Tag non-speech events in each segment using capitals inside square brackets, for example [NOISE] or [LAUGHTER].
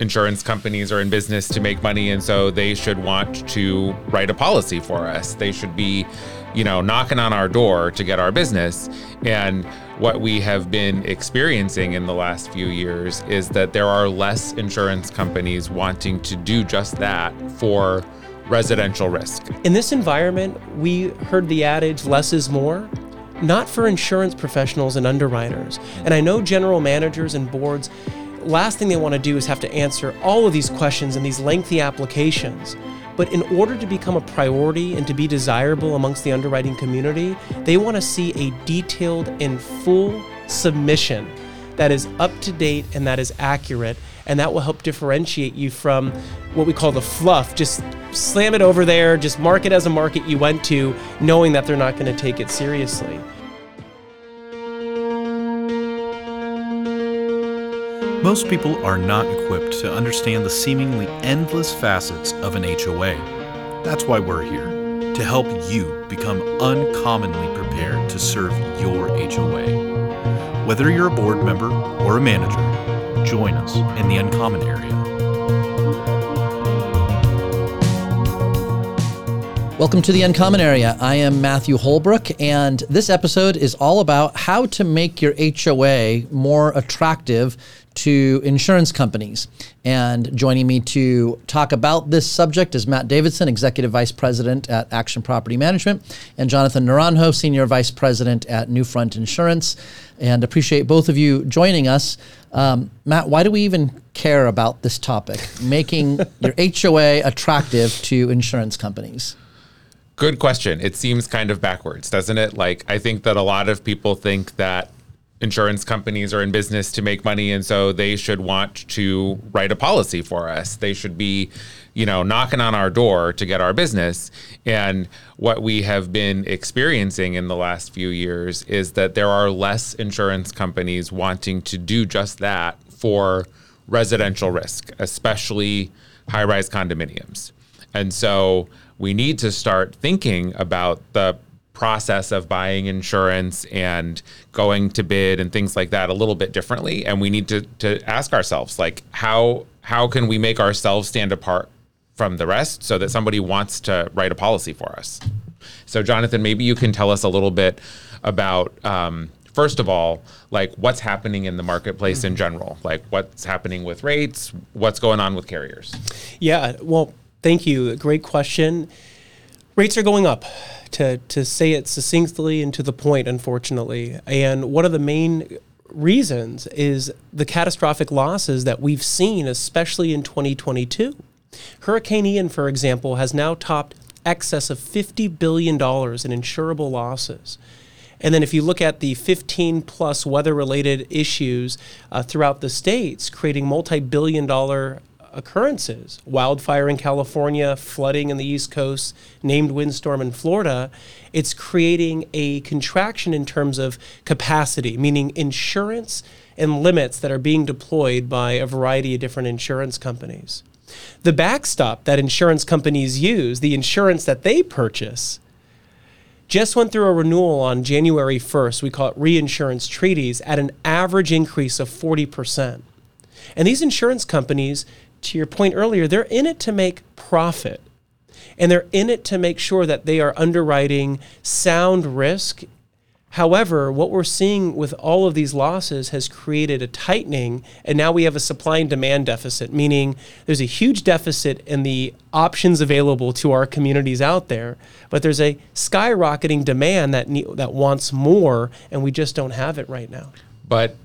insurance companies are in business to make money and so they should want to write a policy for us. They should be, you know, knocking on our door to get our business. And what we have been experiencing in the last few years is that there are less insurance companies wanting to do just that for residential risk. In this environment, we heard the adage less is more not for insurance professionals and underwriters. And I know general managers and boards last thing they want to do is have to answer all of these questions in these lengthy applications. But in order to become a priority and to be desirable amongst the underwriting community, they want to see a detailed and full submission that is up to date and that is accurate. And that will help differentiate you from what we call the fluff. Just slam it over there, just mark it as a market you went to, knowing that they're not going to take it seriously. Most people are not equipped to understand the seemingly endless facets of an HOA. That's why we're here, to help you become uncommonly prepared to serve your HOA. Whether you're a board member or a manager, join us in the Uncommon area. Welcome to the Uncommon Area. I am Matthew Holbrook, and this episode is all about how to make your HOA more attractive to insurance companies. And joining me to talk about this subject is Matt Davidson, Executive Vice President at Action Property Management, and Jonathan Naranjo, Senior Vice President at Newfront Insurance. And appreciate both of you joining us. Um, Matt, why do we even care about this topic, making [LAUGHS] your HOA attractive to insurance companies? Good question. It seems kind of backwards, doesn't it? Like, I think that a lot of people think that insurance companies are in business to make money and so they should want to write a policy for us. They should be, you know, knocking on our door to get our business. And what we have been experiencing in the last few years is that there are less insurance companies wanting to do just that for residential risk, especially high rise condominiums. And so we need to start thinking about the process of buying insurance and going to bid and things like that a little bit differently. And we need to to ask ourselves like how how can we make ourselves stand apart from the rest so that somebody wants to write a policy for us? So jonathan maybe you can tell us a little bit about um, first of all like what's happening in the marketplace in general? Like what's happening with rates? What's going on with carriers? Yeah well Thank you. Great question. Rates are going up, to, to say it succinctly and to the point, unfortunately. And one of the main reasons is the catastrophic losses that we've seen, especially in 2022. Hurricane Ian, for example, has now topped excess of $50 billion in insurable losses. And then if you look at the 15 plus weather related issues uh, throughout the states, creating multi billion dollar occurrences wildfire in California, flooding in the East Coast, named windstorm in Florida. It's creating a contraction in terms of capacity, meaning insurance and limits that are being deployed by a variety of different insurance companies. The backstop that insurance companies use, the insurance that they purchase, just went through a renewal on January 1st. We call it reinsurance treaties at an average increase of 40%. And these insurance companies to your point earlier, they're in it to make profit. And they're in it to make sure that they are underwriting sound risk. However, what we're seeing with all of these losses has created a tightening, and now we have a supply and demand deficit, meaning there's a huge deficit in the options available to our communities out there, but there's a skyrocketing demand that that wants more, and we just don't have it right now. But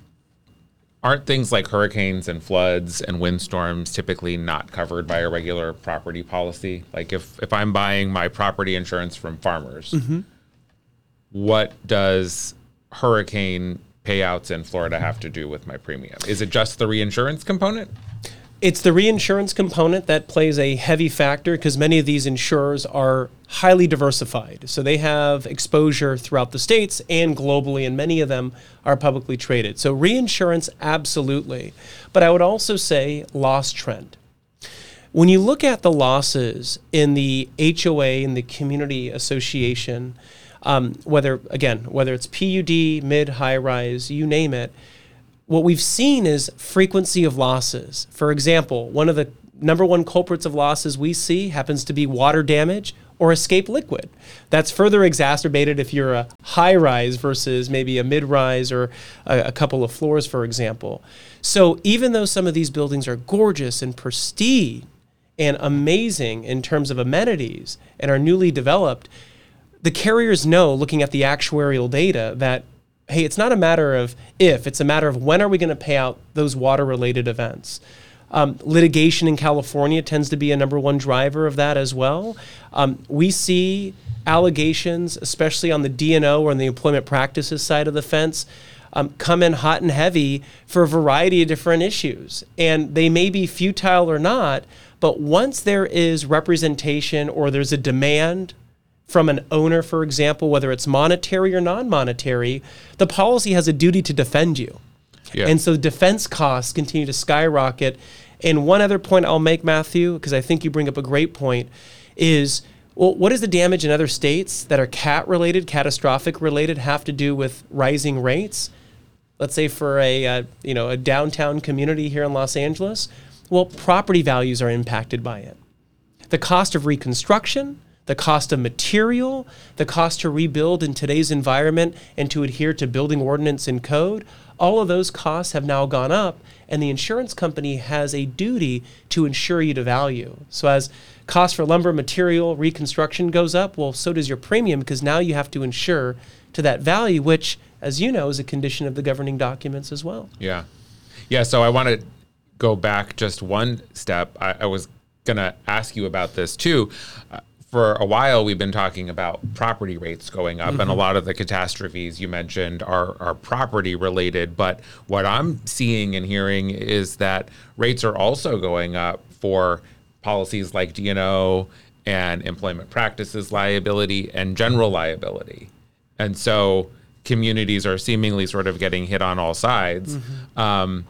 aren't things like hurricanes and floods and windstorms typically not covered by a regular property policy? Like if if I'm buying my property insurance from farmers, mm-hmm. what does hurricane payouts in Florida have to do with my premium? Is it just the reinsurance component? It's the reinsurance component that plays a heavy factor because many of these insurers are highly diversified. So they have exposure throughout the states and globally, and many of them are publicly traded. So reinsurance, absolutely. But I would also say loss trend. When you look at the losses in the HOA and the community association, um, whether again whether it's PUD, mid, high rise, you name it, what we've seen is frequency of losses. For example, one of the number one culprits of losses we see happens to be water damage or escape liquid. That's further exacerbated if you're a high rise versus maybe a mid rise or a, a, couple of floors, for example. So even though some of these buildings are gorgeous and pristine and amazing in terms of amenities and are newly developed, the carriers know, looking at the actuarial data, that hey, it's not a matter of if, it's a matter of when are we going to pay out those water related events. Um, litigation in California tends to be a number one driver of that as well. Um, we see allegations, especially on the D&O or on the employment practices side of the fence, um, come in hot and heavy for a variety of different issues. And they may be futile or not, but once there is representation or there's a demand from an owner, for example, whether it's monetary or non monetary, the policy has a duty to defend you. Yeah. And so defense costs continue to skyrocket. And one other point I'll make, Matthew, because I think you bring up a great point, is well, what is the damage in other states that are cat related, catastrophic related, have to do with rising rates? Let's say for a uh, you know a downtown community here in Los Angeles, well, property values are impacted by it. The cost of reconstruction, the cost of material, the cost to rebuild in today's environment and to adhere to building ordinance and code, all of those costs have now gone up, and the insurance company has a duty to insure you to value. So, as cost for lumber, material, reconstruction goes up, well, so does your premium because now you have to insure to that value, which, as you know, is a condition of the governing documents as well. Yeah. Yeah. So, I want to go back just one step. I, I was going to ask you about this too. Uh, for a while we've been talking about property rates going up mm-hmm. and a mm-hmm. lot of the catastrophes you mentioned are are property related but what I'm seeing and hearing is that rates are also going up for policies like D&O and employment practices liability and general liability and so communities are seemingly sort of getting hit on all sides mm-hmm. um,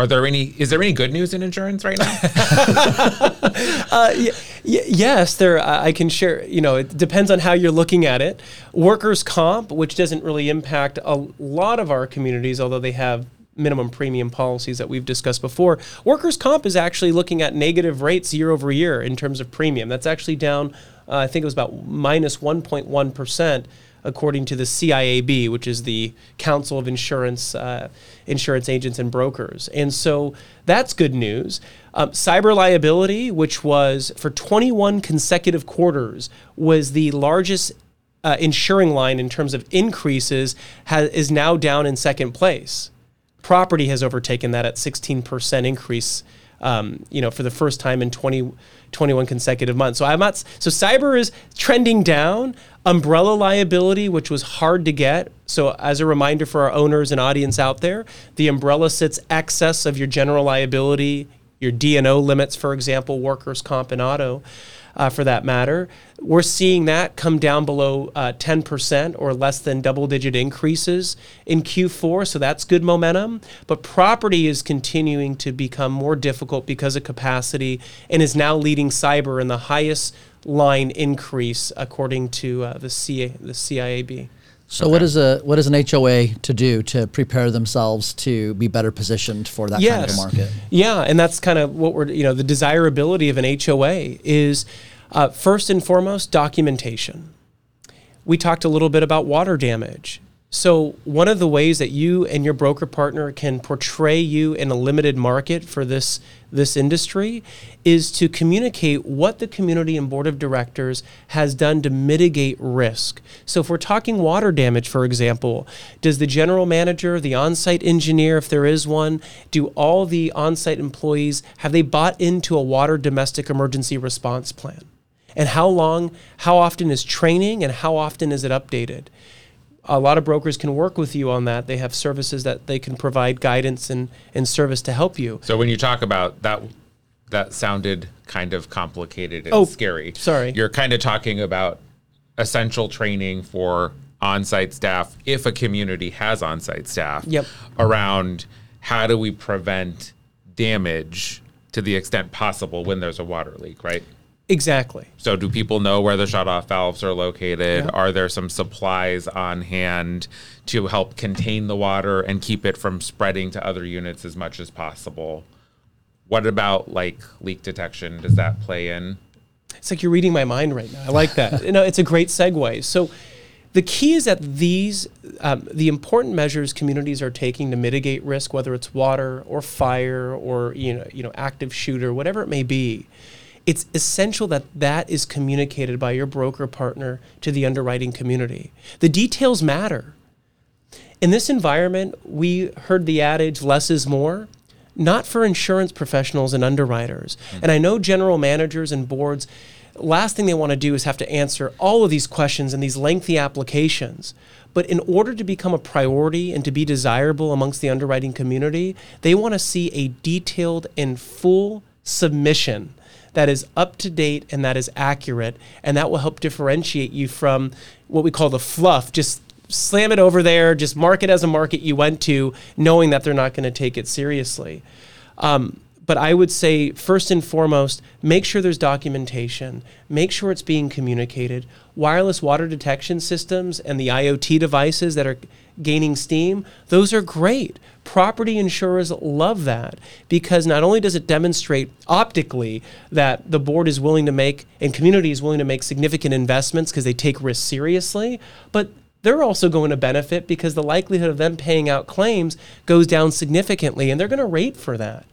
are there any? Is there any good news in insurance right now? [LAUGHS] uh, y- y- yes, there. I can share. You know, it depends on how you're looking at it. Workers' comp, which doesn't really impact a lot of our communities, although they have minimum premium policies that we've discussed before. Workers' comp is actually looking at negative rates year over year in terms of premium. That's actually down. Uh, I think it was about minus 1.1 percent according to the CIAB, which is the Council of Insurance uh, Insurance Agents and Brokers. And so that's good news. Um, cyber liability, which was for 21 consecutive quarters, was the largest uh, insuring line in terms of increases, has, is now down in second place. Property has overtaken that at 16% increase. Um, you know, for the first time in 20, 21 consecutive months. So I'm not. So cyber is trending down. Umbrella liability, which was hard to get. So as a reminder for our owners and audience out there, the umbrella sits excess of your general liability, your D&O limits, for example, workers' comp and auto uh, for that matter. We're seeing that come down below uh, 10% or less than double digit increases in Q4, so that's good momentum. But property is continuing to become more difficult because of capacity and is now leading cyber in the highest line increase according to uh, the, CA, the CIAB. So okay. what is a what is an HOA to do to prepare themselves to be better positioned for that yes. kind of market? Yeah, and that's kind of what we're you know the desirability of an HOA is uh, first and foremost documentation. We talked a little bit about water damage. So, one of the ways that you and your broker partner can portray you in a limited market for this, this industry is to communicate what the community and board of directors has done to mitigate risk. So, if we're talking water damage, for example, does the general manager, the on site engineer, if there is one, do all the on site employees, have they bought into a water domestic emergency response plan? And how long, how often is training, and how often is it updated? A lot of brokers can work with you on that. They have services that they can provide guidance and, and service to help you. So when you talk about that, that sounded kind of complicated and oh, scary. Sorry. You're kind of talking about essential training for on-site staff if a community has on-site staff yep. around how do we prevent damage to the extent possible when there's a water leak, right? Exactly. So, do people know where the shut-off valves are located? Yeah. Are there some supplies on hand to help contain the water and keep it from spreading to other units as much as possible? What about like leak detection? Does that play in? It's like you're reading my mind right now. I like that. [LAUGHS] you know, it's a great segue. So, the key is that these, um, the important measures communities are taking to mitigate risk, whether it's water or fire or you know, you know, active shooter, whatever it may be, it's essential that that is communicated by your broker partner to the underwriting community. The details matter. In this environment, we heard the adage less is more, not for insurance professionals and underwriters. Mm-hmm. And I know general managers and boards, last thing they want to do is have to answer all of these questions and these lengthy applications. But in order to become a priority and to be desirable amongst the underwriting community, they want to see a detailed and full submission that is up to date and that is accurate, and that will help differentiate you from what we call the fluff. Just slam it over there, just mark it as a market you went to, knowing that they're not going to take it seriously. Um, but I would say, first and foremost, make sure there's documentation, make sure it's being communicated. Wireless water detection systems and the IoT devices that are gaining steam, those are great. Property insurers love that because not only does it demonstrate optically that the board is willing to make and community is willing to make significant investments because they take risks seriously, but they're also going to benefit because the likelihood of them paying out claims goes down significantly and they're going to rate for that.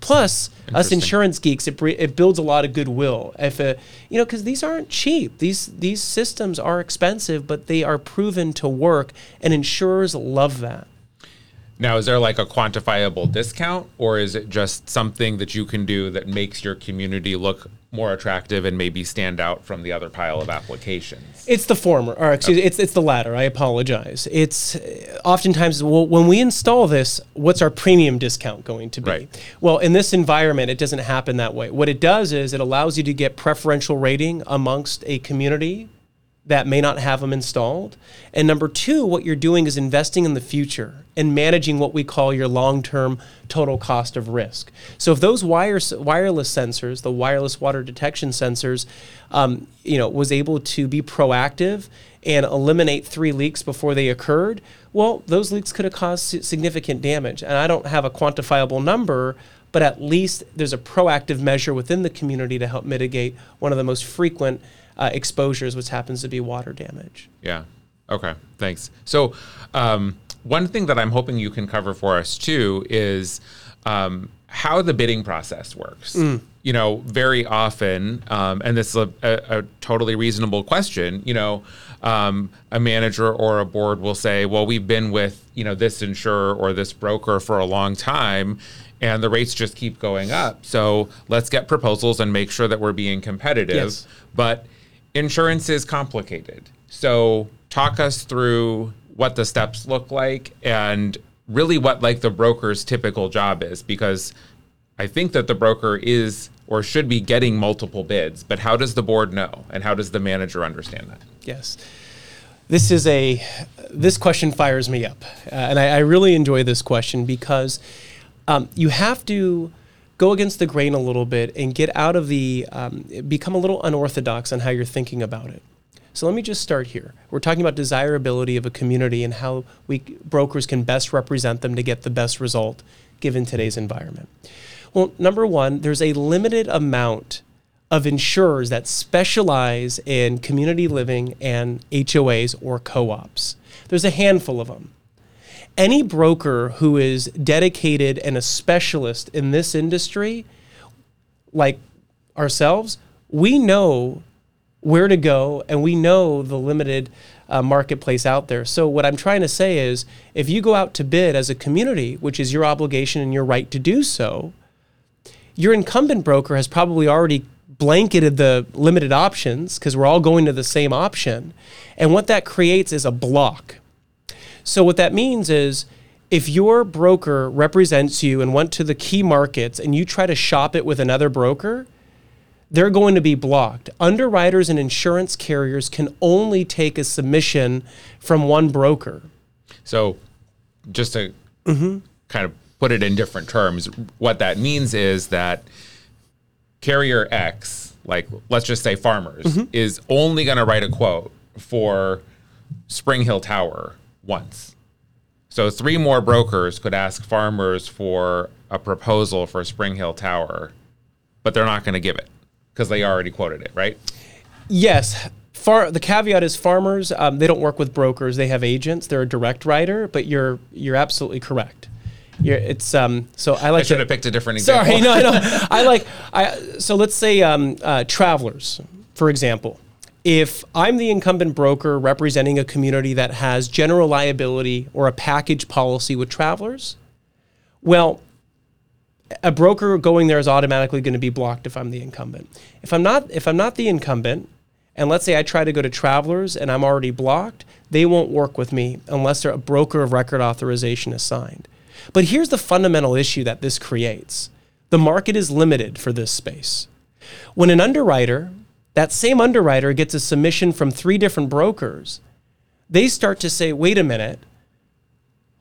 Plus, us insurance geeks, it, it builds a lot of goodwill. If a, you know, because these aren't cheap. These these systems are expensive, but they are proven to work, and insurers love that. Now, is there like a quantifiable discount, or is it just something that you can do that makes your community look more attractive and maybe stand out from the other pile of applications? It's the former, or excuse me, it's it's the latter. I apologize. It's oftentimes well, when we install this, what's our premium discount going to be? Right. Well, in this environment, it doesn't happen that way. What it does is it allows you to get preferential rating amongst a community that may not have them installed. And number two, what you're doing is investing in the future and managing what we call your long-term total cost of risk. So if those wires, wireless sensors, the wireless water detection sensors, um, you know, was able to be proactive and eliminate three leaks before they occurred, well, those leaks could have caused significant damage. And I don't have a quantifiable number, but at least there's a proactive measure within the community to help mitigate one of the most frequent uh, exposures, which happens to be water damage. Yeah. Okay. Thanks. So, um, one thing that I'm hoping you can cover for us too is um, how the bidding process works. You know, very often, um, and this is a, a, a totally reasonable question. You know, um, a manager or a board will say, "Well, we've been with you know this insurer or this broker for a long time." And the rates just keep going up. So let's get proposals and make sure that we're being competitive. Yes. But insurance is complicated. So talk us through what the steps look like and really what like the broker's typical job is because I think that the broker is or should be getting multiple bids, but how does the board know and how does the manager understand that? Yes. This is a this question fires me up, uh, and I, I really enjoy this question because um, you have to go against the grain a little bit and get out of the um, become a little unorthodox on how you're thinking about it. So let me just start here. We're talking about desirability of a community and how we brokers can best represent them to get the best result given today's environment. Well, number one, there's a limited amount of insurers that specialize in community living and HOAs or co ops. There's a handful of them. Any broker who is dedicated and a specialist in this industry, like ourselves, we know where to go and we know the limited uh, marketplace out there. So, what I'm trying to say is if you go out to bid as a community, which is your obligation and your right to do so, your incumbent broker has probably already blanketed the limited options because we're all going to the same option. And what that creates is a block. So, what that means is if your broker represents you and went to the key markets and you try to shop it with another broker, they're going to be blocked. Underwriters and insurance carriers can only take a submission from one broker. So, just to kind of put it in different terms, what that means is that carrier X, like let's just say Farmers, mm-hmm. is only going to write a quote for Spring Hill Tower once. So three more brokers could ask Farmers for a proposal for Spring Hill Tower, but they're not going to give it because they already quoted it, right? Yes. Far, the caveat is farmers. Um, they don't work with brokers. They have agents. They're a direct writer. But you're you're absolutely correct. You're, it's um. So I like. I should to- have picked a different example. Sorry, [LAUGHS] no, no. I like. I so let's say um, uh, travelers, for example. If I'm the incumbent broker representing a community that has general liability or a package policy with travelers, well, a broker going there is automatically going to be blocked if I'm the incumbent. If I'm not if I'm not the incumbent, and let's say I try to go to Travelers and I'm already blocked, they won't work with me unless a broker of record authorization is signed. But here's the fundamental issue that this creates. The market is limited for this space. When an underwriter, that same underwriter gets a submission from three different brokers, they start to say, "Wait a minute,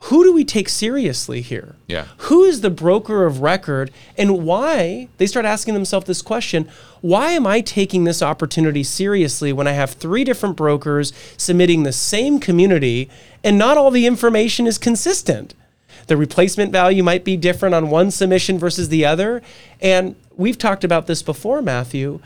who do we take seriously here? Yeah. Who is the broker of record and why? They start asking themselves this question why am I taking this opportunity seriously when I have three different brokers submitting the same community and not all the information is consistent? The replacement value might be different on one submission versus the other. And we've talked about this before, Matthew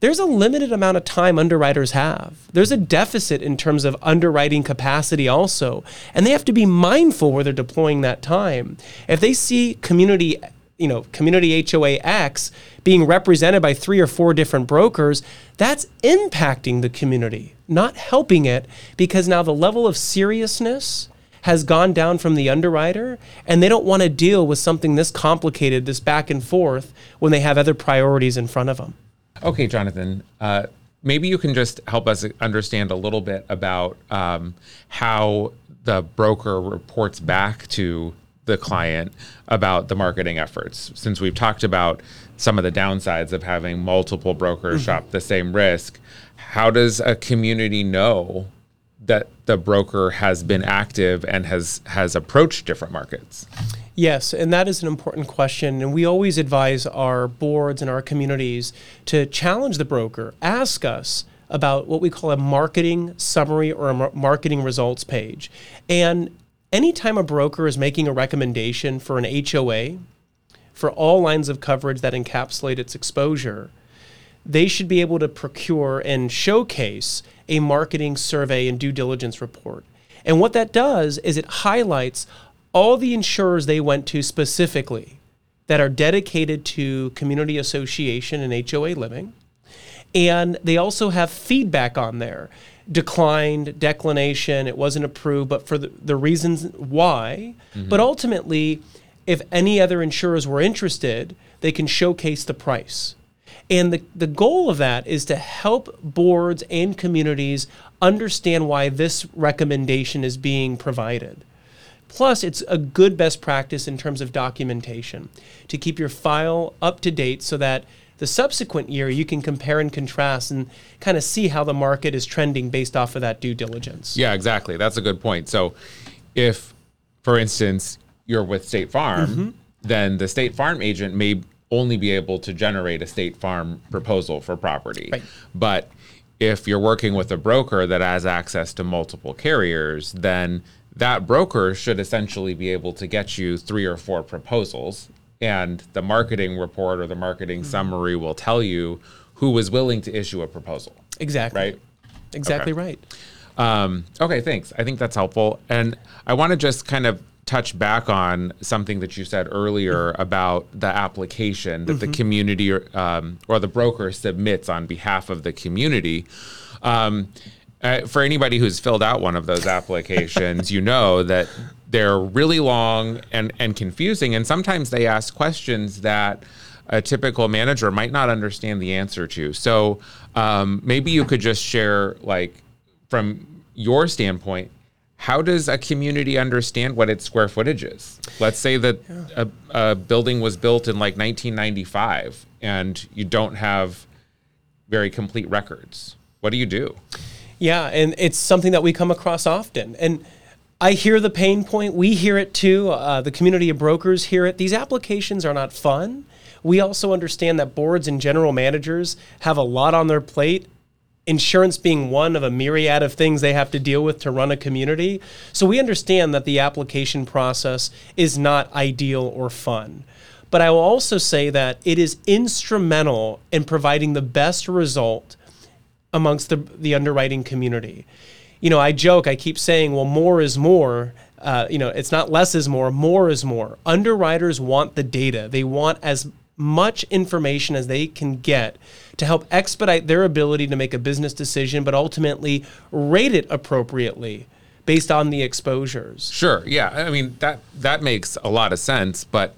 there's a limited amount of time underwriters have. There's a deficit in terms of underwriting capacity also, and they have to be mindful where they're deploying that time. If they see community, you know, community HOA X being represented by three or four different brokers, that's impacting the community, not helping it because now the level of seriousness has gone down from the underwriter and they don't want to deal with something this complicated, this back and forth when they have other priorities in front of them. Okay, Jonathan. Uh, maybe you can just help us understand a little bit about um, how the broker reports back to the client about the marketing efforts. Since we've talked about some of the downsides of having multiple brokers shop the same risk, how does a community know that the broker has been active and has has approached different markets? Yes, and that is an important question. And we always advise our boards and our communities to challenge the broker, ask us about what we call a marketing summary or a marketing results page. And anytime a broker is making a recommendation for an HOA for all lines of coverage that encapsulate its exposure, they should be able to procure and showcase a marketing survey and due diligence report. And what that does is it highlights all the insurers they went to specifically that are dedicated to community association and HOA living. And they also have feedback on there declined, declination, it wasn't approved, but for the, the reasons why. Mm-hmm. But ultimately, if any other insurers were interested, they can showcase the price. And the, the goal of that is to help boards and communities understand why this recommendation is being provided. Plus, it's a good best practice in terms of documentation to keep your file up to date so that the subsequent year you can compare and contrast and kind of see how the market is trending based off of that due diligence. Yeah, exactly. That's a good point. So, if, for instance, you're with State Farm, mm-hmm. then the State Farm agent may only be able to generate a State Farm proposal for property. Right. But if you're working with a broker that has access to multiple carriers, then that broker should essentially be able to get you three or four proposals. And the marketing report or the marketing summary will tell you who was willing to issue a proposal. Exactly. Right? Exactly Okay. right. Um, okay, thanks. I think that's helpful. And I want to just kind of touch back on something that you said earlier about the application that the community or, um, or the broker submits on behalf of the community. Um, uh, for anybody who's filled out one of those applications, you know that they're really long and, and confusing. And sometimes they ask questions that a typical manager might not understand the answer to. So um, maybe you could just share, like, from your standpoint, how does a community understand what its square footage is? Let's say that a, a building was built in like 1995 and you don't have very complete records. What do you do? Yeah, and it's something that we come across often. And I hear the pain point. We hear it too. Uh, the community of brokers hear it. These applications are not fun. we also understand that boards and general managers have a lot on their plate insurance being one of a myriad of things they have to deal with to run a community. So we understand that the application process is not ideal or fun. But I will also say that it is instrumental in providing the best result amongst the, the underwriting community. You know, I joke, I keep saying, well, more is more. Uh, you know, it's not less is more, more is more. Underwriters want the data. They want as much information as they can get to help expedite their ability to make a business decision, but ultimately rate it appropriately based on the exposures. Sure. Yeah. I mean that that makes a lot of sense. But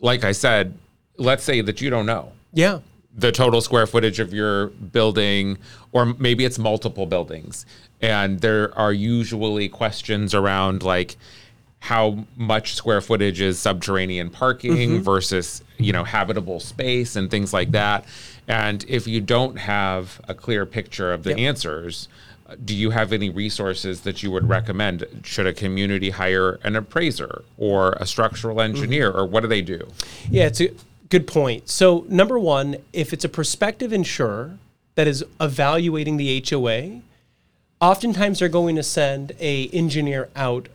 like I said, let's say that you don't know Yeah. The total square footage of your building, or maybe it's multiple buildings, and there are usually questions around like how much square footage is subterranean parking versus you know habitable space and things like that. And if you don't have a clear picture of the answers, uh, do you have any resources that you would recommend? Should a community hire an appraiser or a structural engineer, or what do they do? Yeah, it's a good point. So, number one, if it's a prospective insurer that is evaluating the HOA, oftentimes they're going to send a engineer out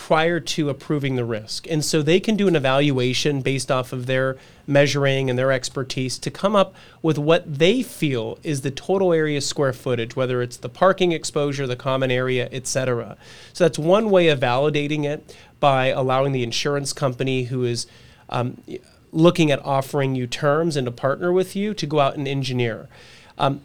prior to approving the risk. And so they can do an evaluation based off of their measuring and their expertise to come up with what they feel is the total area square footage, whether it's the parking exposure, the common area, et cetera. So that's one way of validating it by allowing the insurance company who is um, looking at offering you terms and to partner with you to go out and engineer. Um,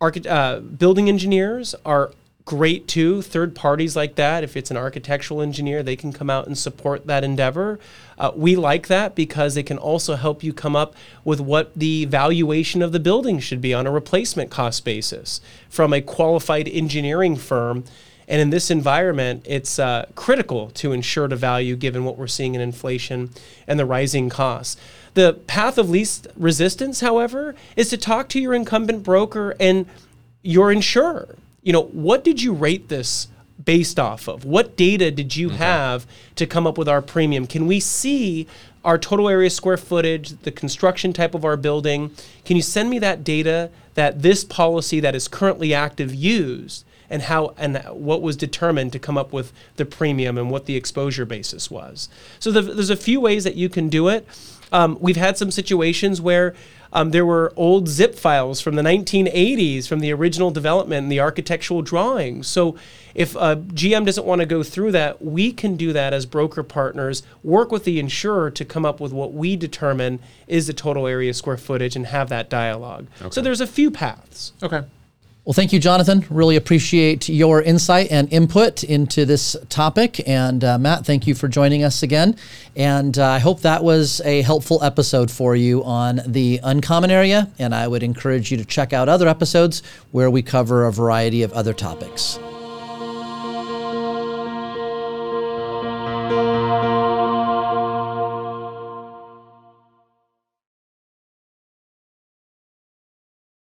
archi- uh, building engineers are great too. Third parties like that, if it's an architectural engineer, they can come out and support that endeavor. Uh, we like that because they can also help you come up with what the valuation of the building should be on a replacement cost basis from a qualified engineering firm. And in this environment, it's uh, critical to ensure the value given what we're seeing in inflation and the rising costs. The path of least resistance, however, is to talk to your incumbent broker and your insurer you know, what did you rate this based off of? What data did you have to come up with our premium? Can we see our total area square footage, the construction type of our building? Can you send me that data that this policy that is currently active used? And how and what was determined to come up with the premium and what the exposure basis was. So the, there's a few ways that you can do it. Um, we've had some situations where um, there were old zip files from the 1980s from the original development and the architectural drawings. So if a GM doesn't want to go through that, we can do that as broker partners, work with the insurer to come up with what we determine is the total area square footage and have that dialogue. So there's a few paths. Okay. Well, thank you, Jonathan. Really appreciate your insight and input into this topic. And uh, Matt, thank you for joining us again. And uh, I hope that was a helpful episode for you on the uncommon area. And I would encourage you to check out other episodes where we cover a variety of other topics.